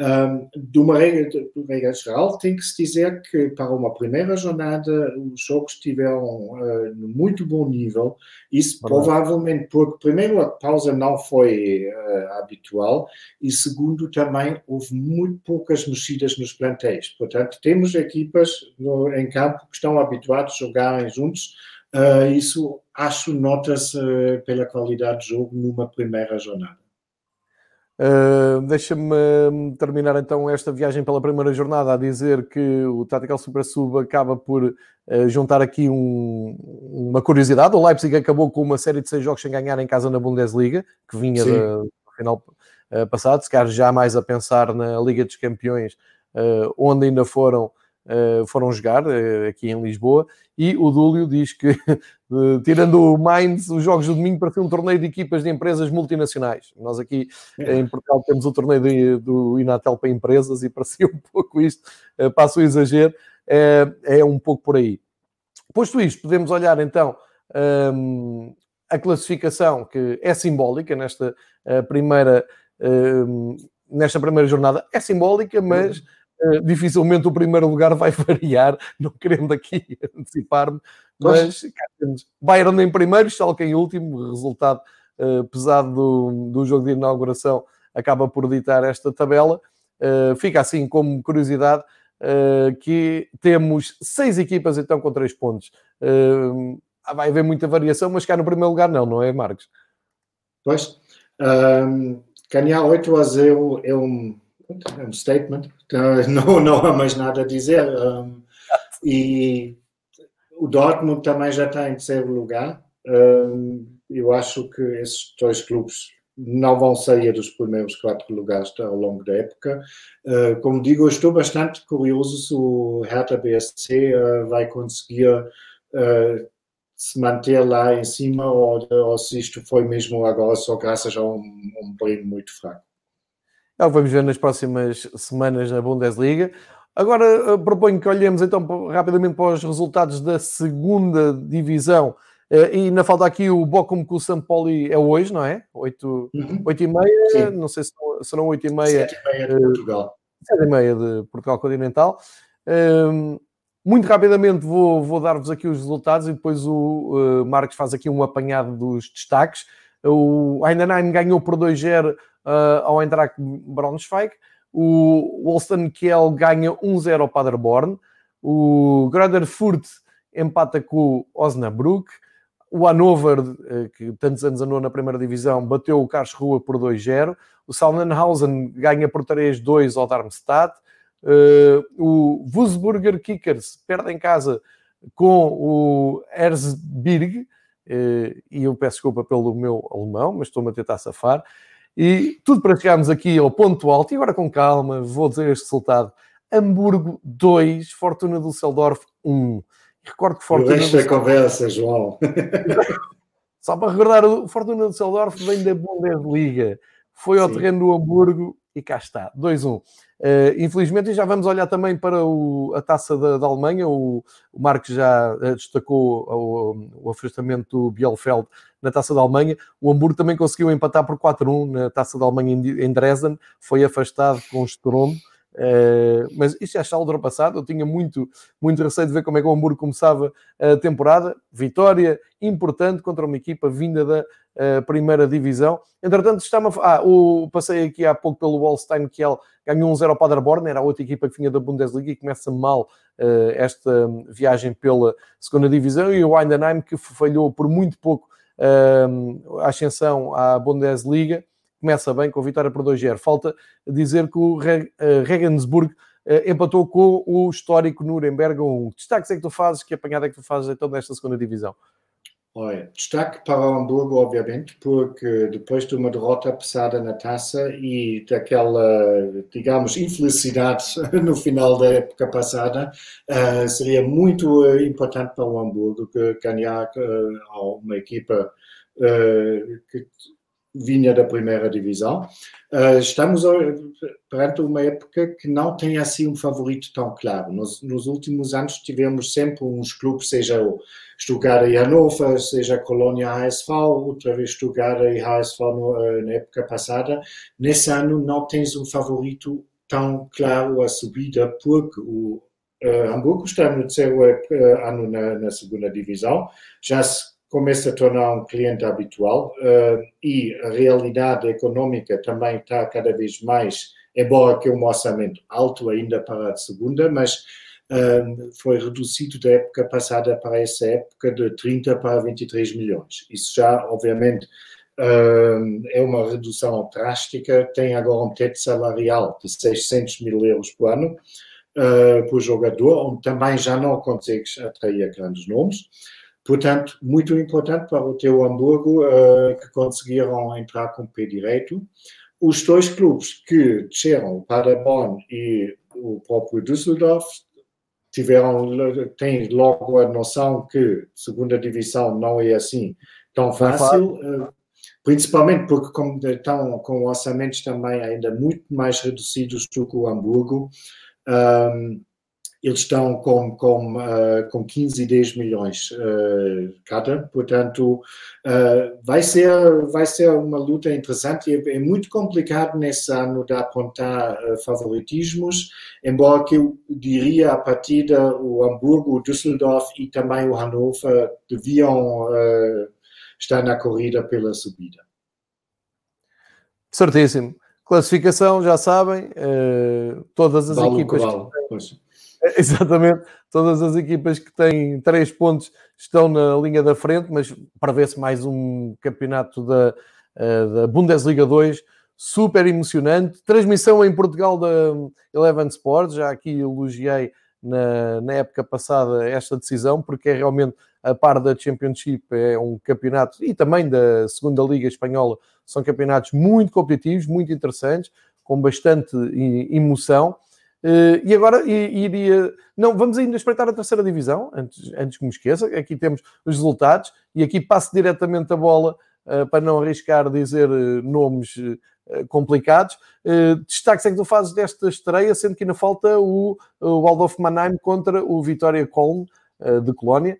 Um, de uma regra, de regra geral, tem que se dizer que para uma primeira jornada os jogos estiveram uh, muito bom nível. Isso provavelmente porque, primeiro, a pausa não foi uh, habitual e, segundo, também houve muito poucas mexidas nos plantéis. Portanto, temos equipas no, em campo que estão habituados a jogarem juntos Uh, isso acho nota-se uh, pela qualidade de jogo numa primeira jornada. Uh, Deixa-me hum, terminar então esta viagem pela primeira jornada a dizer que o Tactical Super Sub acaba por juntar aqui um, uma curiosidade. O Leipzig acabou com uma série de seis jogos sem ganhar em casa na Bundesliga, que vinha do final passado, se calhar já mais a pensar na Liga dos Campeões onde ainda foram foram jogar uh, aqui em Lisboa e o Dúlio diz que, uh, [laughs] tirando o Mainz, os jogos do domingo para ser um torneio de equipas de empresas multinacionais. Nós aqui em Portugal temos o torneio de, do Inatel para empresas e [laughs] parecia um pouco isto, passo o exagero, é um pouco por aí. Posto isto, podemos olhar então um, a classificação que é simbólica nesta primeira um, nesta primeira jornada, é simbólica, mas eh, dificilmente o primeiro lugar vai [laughs] variar, não querendo aqui antecipar-me, mas Bayern em primeiro, Schalke em último, resultado uh, pesado do, do jogo de inauguração acaba por ditar esta tabela. Uh, fica assim como curiosidade uh, que temos seis equipas então com três pontos. vai haver muita variação, mas cá no primeiro lugar não, não é, Marcos? Pois, um, ganhar 8 a 0 é um um statement, [laughs] não, não há mais nada a dizer. Um, e o Dortmund também já está em terceiro lugar. Um, eu acho que esses dois clubes não vão sair dos primeiros quatro lugares ao longo da época. Uh, como digo, estou bastante curioso se o Hertha BSC uh, vai conseguir uh, se manter lá em cima ou, ou, se isto foi mesmo agora só graças a um, um muito fraco. É o que vamos ver nas próximas semanas na Bundesliga. Agora eh, proponho que olhemos então rapidamente para os resultados da segunda divisão. Eh, e na falta aqui o Bochum com o São Paulo é hoje, não é? 8, uhum. 8 e meia, Sim. não sei se serão 8 e meia. 7 e meia de Portugal. 7 e meia de Portugal Continental. Um, muito rapidamente vou, vou dar-vos aqui os resultados e depois o Marcos faz aqui um apanhado dos destaques. O Heidenheim ganhou por 2-0 uh, ao Eintracht Braunschweig. O Wolsten Kiel ganha 1-0 ao Paderborn. O Greuther Furt empata com o Osnabrück. O Hannover, eh, que tantos anos andou na primeira divisão, bateu o Karlsruhe por 2-0. O Sonnenhausen ganha por 3-2 ao Darmstadt. Uh, o Wurzburger Kickers perde em casa com o Erzberg. Uh, e eu peço desculpa pelo meu alemão, mas estou-me a tentar safar. E tudo para chegarmos aqui ao ponto alto. E agora com calma, vou dizer este resultado. Hamburgo 2, Fortuna do Düsseldorf 1. Recordo que Fortuna... O resto conversa, João. [laughs] Só para recordar, o Fortuna do Düsseldorf vem da Bundesliga. Foi ao Sim. terreno do Hamburgo e cá está, 2-1. Uh, eh, infelizmente, e já vamos olhar também para o, a taça da, da Alemanha. O, o Marcos já uh, destacou o, o afastamento do Bielfeld na taça da Alemanha. O Hamburgo também conseguiu empatar por 4-1 na taça da Alemanha em Dresden, foi afastado com o Stromo. Uh, mas isto já está ultrapassado. Eu tinha muito, muito receio de ver como é que o Hamburgo começava a temporada. Vitória importante contra uma equipa vinda da uh, primeira divisão. Entretanto, está ah, o... passei aqui há pouco pelo Wallstein que ele ganhou 1-0 ao Paderborn, era a outra equipa que vinha da Bundesliga e começa mal uh, esta viagem pela segunda divisão. E o Heidenheim que falhou por muito pouco a ascensão à Bundesliga começa bem com a vitória por 2-0. Falta dizer que o eh, Regensburg eh, empatou com o histórico Nuremberg 1. Destaques é que tu fazes, que apanhada é que tu fazes então nesta segunda divisão? Olha, destaque para o Hamburgo, obviamente, porque depois de uma derrota pesada na taça e daquela, digamos, infelicidade [laughs] no final da época passada, uh, seria muito importante para o Hamburgo ganhar uh, uma equipa que vinha da primeira divisão. Uh, estamos perante uma época que não tem assim um favorito tão claro. Nos, nos últimos anos tivemos sempre uns clubes, seja o Stuttgart e Hannover, seja Colônia HSV, outra vez Stuttgart e HSV no, uh, na época passada. Nesse ano não tens um favorito tão claro a subida, porque o uh, Hamburgo está no terceiro ano na, na segunda divisão, já se começa a tornar um cliente habitual uh, e a realidade econômica também está cada vez mais, embora que um orçamento alto ainda para a segunda, mas uh, foi reduzido da época passada para essa época de 30 para 23 milhões. Isso já, obviamente, uh, é uma redução drástica. Tem agora um teto salarial de 600 mil euros por ano por jogador, onde também já não consegues atrair grandes nomes. Portanto, muito importante para o teu Hamburgo uh, que conseguiram entrar com o pé direito. Os dois clubes que desceram, o Paderborn e o próprio Düsseldorf tiveram, têm logo a noção que segunda divisão não é assim tão fácil, uh, principalmente porque como estão com orçamentos também ainda muito mais reduzidos do que o Hamburgo, um, eles estão com, com, uh, com 15 e 10 milhões uh, cada, portanto, uh, vai, ser, vai ser uma luta interessante. É, é, muito complicado nesse ano de apontar favoritismos, embora que eu diria a partida o Hamburgo, o Düsseldorf e também o Hannover deviam estar na corrida pela subida. Certíssimo. Classificação, já sabem, todas as vale equipas. Vale. [laughs] Exatamente, todas as equipas que têm três pontos estão na linha da frente, mas prevê-se mais um campeonato da, eh, da Bundesliga 2 super emocionante. Transmissão em Portugal da Eleven Sports, já aqui elogiei na, na época passada esta decisão, porque é realmente a par da Championship, é um campeonato e também da segunda Liga Espanhola, são campeonatos muito competitivos, muito interessantes, com bastante emoção. Uh, e agora iria. Não, vamos ainda espreitar a terceira divisão, antes, antes que me esqueça. Aqui temos os resultados e aqui passo diretamente a bola uh, para não arriscar dizer uh, nomes complicados. destaque é que tu fazes desta estreia, sendo que ainda falta o, o Waldorf Mannheim contra o Vitória Colm de Colónia.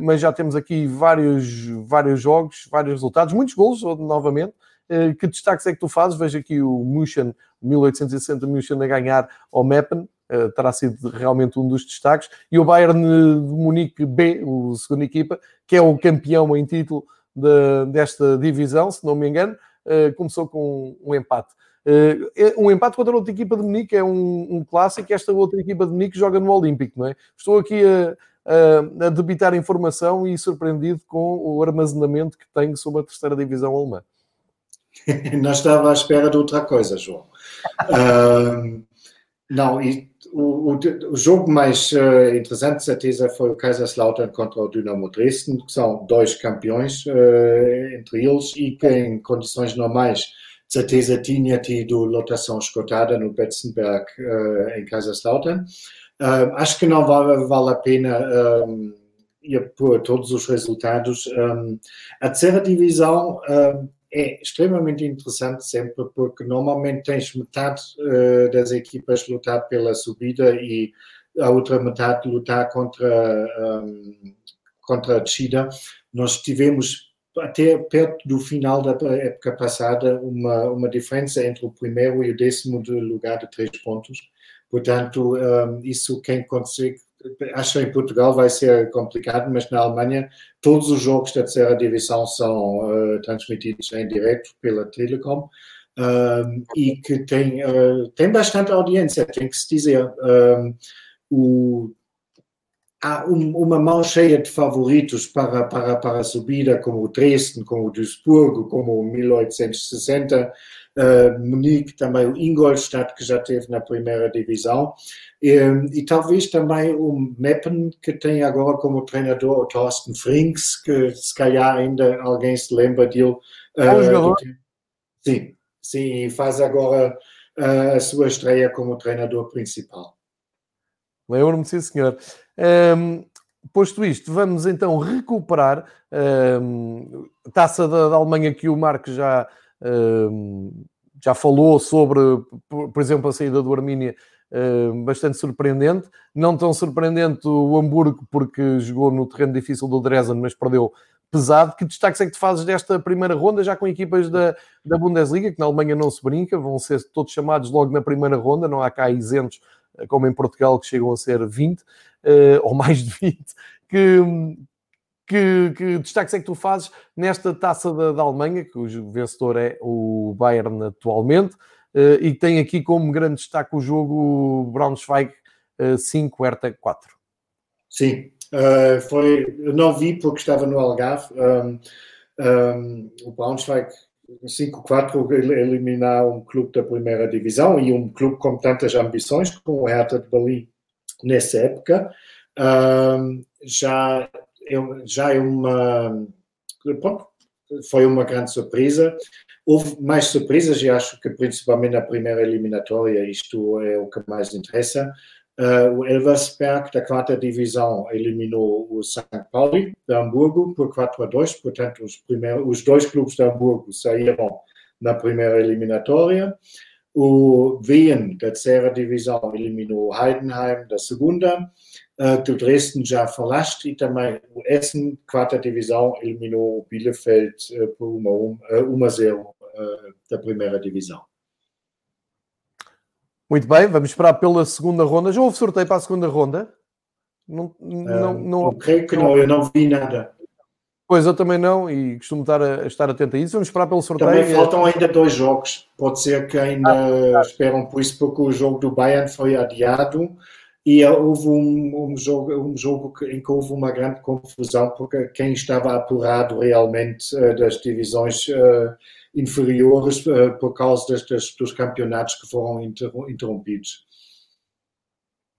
mas já temos aqui vários, vários jogos, vários resultados, muitos gols novamente. Eh, que destaques é que tu fazes? Vejo aqui o München, 1860 München a ganhar ao Meppen, eh, terá sido realmente um dos destaques. E o Bayern de Munique B, o segunda equipa, que é o campeão em título de, desta divisão, se não me engano, eh, começou com um empate. Um empate contra outra equipa de Munique é um, um clássico. Esta outra equipa de Munique joga no Olímpico, não é? Estou aqui a, a, a debitar informação e surpreendido com o armazenamento que tenho sobre a terceira divisão alemã. [laughs] Não estava à espera de outra coisa, João. Uh, não, e o, o, o, jogo mais uh, interessante, de certeza, foi o Kaiserslautern contra o Dynamo Dresden, que são dois campeões uh, entre eles e que em condições normais, de certeza, tinha tido lotação esgotada no Betzenberg uh, em Kaiserslautern. acho que não vale, vale a pena um, ir por todos os resultados. Um, a terceira divisão é extremamente interessante sempre, porque normalmente tens metade uh, das equipas lutar pela subida e a outra metade lutar contra, um, contra a descida. Nós tivemos até perto do final da época passada uma, uma diferença entre o primeiro e o décimo lugar de três pontos. Portanto, um, isso quem consegue acho que em Portugal vai ser complicado, mas na Alemanha todos os jogos da terceira divisão são uh, transmitidos em direto pela Telecom uh, e que tem, uh, tem bastante audiência, tem que se dizer. o, há um, uma mão cheia de favoritos para, para, para a subida, como o Dresden, como o Duisburgo, como o 1860, uh, Munique, também o Ingolstadt, que já teve na primeira divisão. E, e, talvez também o Meppen, que tem agora como treinador o Thorsten Frings, que se calhar ainda alguém se lembra dele. Uh, sim, sim, e faz agora uh, a sua estreia como treinador principal. Lembro-me, sim, senhor. Um, posto isto, vamos então recuperar um, a taça da, da, Alemanha que o Marco já, já falou sobre, por, exemplo, a saída do Armínia bastante surpreendente. Não tão surpreendente o Hamburgo, porque jogou no terreno difícil do Dresden, mas perdeu pesado. Que destaques é que tu fazes desta primeira ronda, já com equipas da, da Bundesliga, que na Alemanha não se brinca, vão ser todos chamados logo na primeira ronda, não há cá isentos, eh, como em Portugal, que chegam a ser 20, uh, ou mais de 20, que, que, que destaques é que tu fazes nesta taça da, da Alemanha, que o vencedor é o Bayern atualmente, uh, e tem aqui como grande destaque o jogo Braunschweig uh, 5, Hertha 4. Sim, uh, foi, não vi porque estava no Algarve. Um, um, o Braunschweig 5-4 eliminar um clube da primeira divisão e um clube com tantas ambições como o Hertha de Berlim nessa época. Um, já é, já é uma. Foi uma grande surpresa. Houve mais surpresas e acho que principalmente na primeira eliminatória isto é o que mais interessa. Uh, o Elversberg, da quarta divisão, eliminou o St. Pauli, de Hamburgo, por 4 a 2. Portanto, os, primeiros, os dois clubes de Hamburgo saíram na primeira eliminatória. O Wien, da terceira divisão, eliminou Heidenheim, da segunda. Uh, do Dresden já falaste. E também o Essen, quarta divisão, eliminou o Bielefeld uh, por 1 a 0 da primeira divisão. Muito bem, vamos esperar pela segunda ronda. Já houve sorteio para a segunda ronda? Não, não, não, eu creio que não, eu não vi nada. Pois eu também não e costumo estar a, estar atento a isso. Vamos esperar pelo sorteio. Também faltam ainda dois jogos. Pode ser que ainda ah, esperam por isso, porque o jogo do Bayern foi adiado e houve um, um jogo, um jogo em que houve uma grande confusão, porque quem estava apurado realmente uh, das divisões uh, inferiores uh, por causa das, dos campeonatos que foram interrompidos.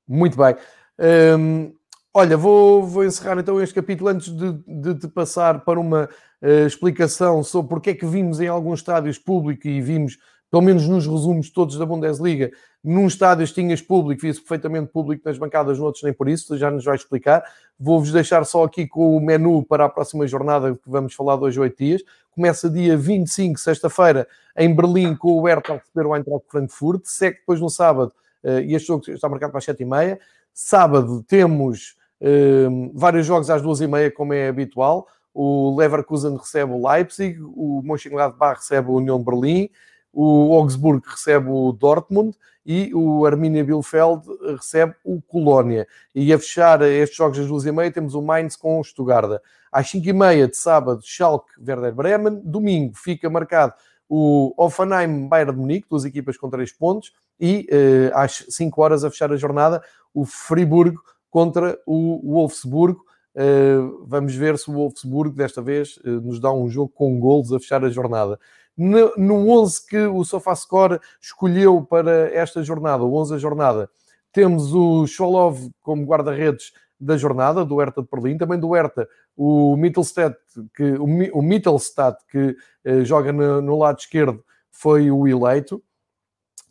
Muito bem. Um, olha, vou, vou encerrar então este capítulo antes de, de, de passar para uma uh, explicação sobre porque é que vimos em alguns estádios públicos e vimos, pelo menos nos resumos todos da Bundesliga, num estádio tinhas público, via-se perfeitamente público nas bancadas, noutros nem por isso, já nos vai explicar. Vou-vos deixar só aqui com o menu para a próxima jornada que vamos falar de hoje, oito dias. Começa dia 25, sexta-feira, em Berlim, com o Hertha a receber o Eintracht Frankfurt. Segue depois no sábado, eh, e este jogo está marcado para as sete e meia. Sábado temos um, vários jogos às duas e meia, como é habitual. O Leverkusen recebe o Leipzig, o Mönchengladbach recebe o União de Berlim, o Augsburg recebe o Dortmund e o Arminia Bielefeld recebe o Colónia. E a fechar estes jogos às duas e meia temos o Mainz com o Stuttgart. Às cinco e meia de sábado, Schalke Werder Bremen. Domingo fica marcado o Offenheim Bayern de Munique, duas equipas com três pontos. E uh, às 5 horas a fechar a jornada, o Friburgo contra o Wolfsburgo. Uh, vamos ver se o Wolfsburgo desta vez uh, nos dá um jogo com golos a fechar a jornada no, no 11 que o SofaScore escolheu para esta jornada, o 11 a jornada, temos o Cholov como guarda-redes da jornada, do Hertha de Berlim, também do Hertha, o Mittelstadt, que, o, Mittelstadt, que eh, joga no, no, lado esquerdo, foi o eleito.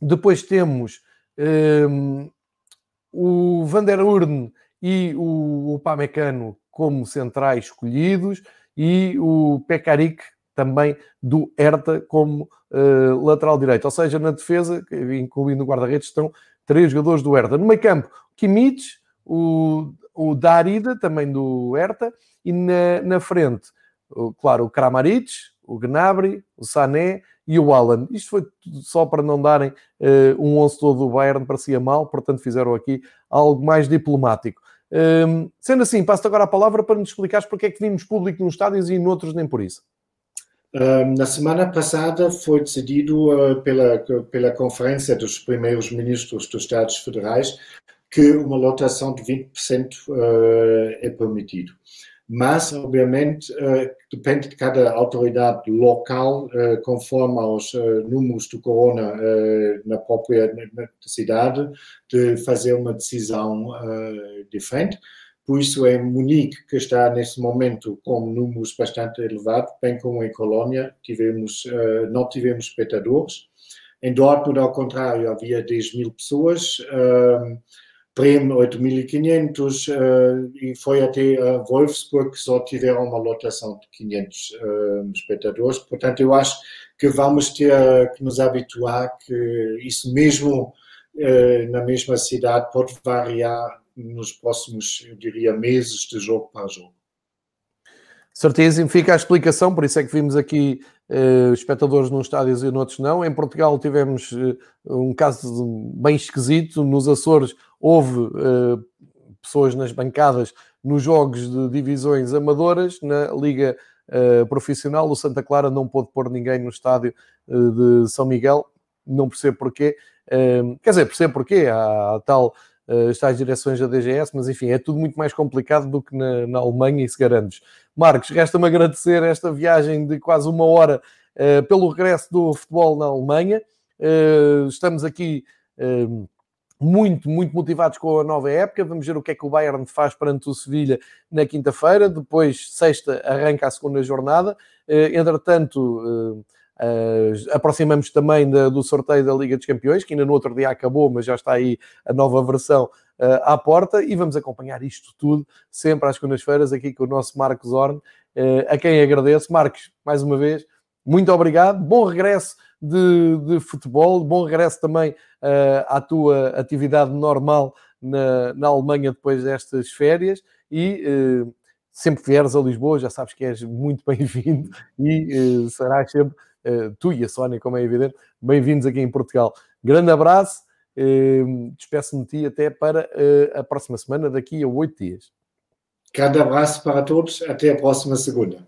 Depois temos ehm, o Van der Urne e o, o Pamecano como centrais escolhidos e o Pekarik também do Herta como uh, lateral direito. Ou seja, na defesa, incluindo o guarda-redes, estão três jogadores do Herta. No meio campo, Kimmich, o, o Darida, também do Herta, e na, na frente, o, claro, o Kramaric, o Gnabry, o Sané e o Alan. Isto foi só para não darem uh, um 11 todo do Bayern, parecia mal, portanto fizeram aqui algo mais diplomático. Um, ehm, sendo assim, passo agora a palavra para nos explicares porque é que vimos público nos estádios e noutros nem por isso. Na semana passada foi decidido uh, pela, pela Conferência dos Primeiros Ministros dos Estados Federais que uma lotação de 20% uh, é permitido. Mas, obviamente, uh, depende de cada autoridade local, conforme aos números do corona na própria cidade, de fazer uma decisão diferente. Por isso, em Munique, que está nesse momento com números bastante elevados, bem como em Colônia, tivemos, uh, não tivemos espectadores. Em Dortmund, ao contrário, havia 10 mil pessoas. Uh, Bremen 8.500 uh, e foi até uh, Wolfsburg que só tiveram uma lotação de 500 uh, espectadores. Portanto, eu acho que vamos ter que nos habituar que isso mesmo na mesma cidade pode variar nos próximos, eu diria, meses de jogo para jogo. Certíssimo, fica a explicação, por isso é que vimos aqui uh, espectadores num estádios e noutros não. Em Portugal tivemos uh, um caso bem esquisito, nos Açores houve uh, pessoas nas bancadas nos jogos de divisões amadoras, na Liga Profissional, o Santa Clara não pôde pôr ninguém no estádio de São Miguel, não percebo porquê. quer dizer, percebo porquê, há, há tal uh, está às direções da DGS, mas enfim, é tudo muito mais complicado do que na, na Alemanha, isso garantes. Marcos, resta-me agradecer esta viagem de quase uma hora uh, pelo regresso do futebol na Alemanha. Uh, estamos aqui muito, muito motivados com a nova época. Vamos ver o que é que o Bayern faz perante o Sevilha na quinta-feira. Depois, sexta, arranca a segunda jornada. Entretanto, Uh, aproximamos também da, do sorteio da Liga dos Campeões, que ainda no outro dia acabou, mas já está aí a nova versão uh, à porta, e vamos acompanhar isto tudo sempre às segundas-feiras aqui com o nosso Marcos Horn, uh, a quem agradeço. Marcos, mais uma vez, muito obrigado, bom regresso de, de futebol, bom regresso também à tua atividade normal na, na Alemanha depois destas férias e sempre vieres a Lisboa, já sabes que és muito [laughs] bem-vindo e serás sempre, tu e a Sónia, como é evidente, bem-vindos aqui em Portugal. Grande abraço, uh, despeço-me de ti até para a próxima semana, daqui a oito dias. Grande abraço para todos, até a próxima segunda.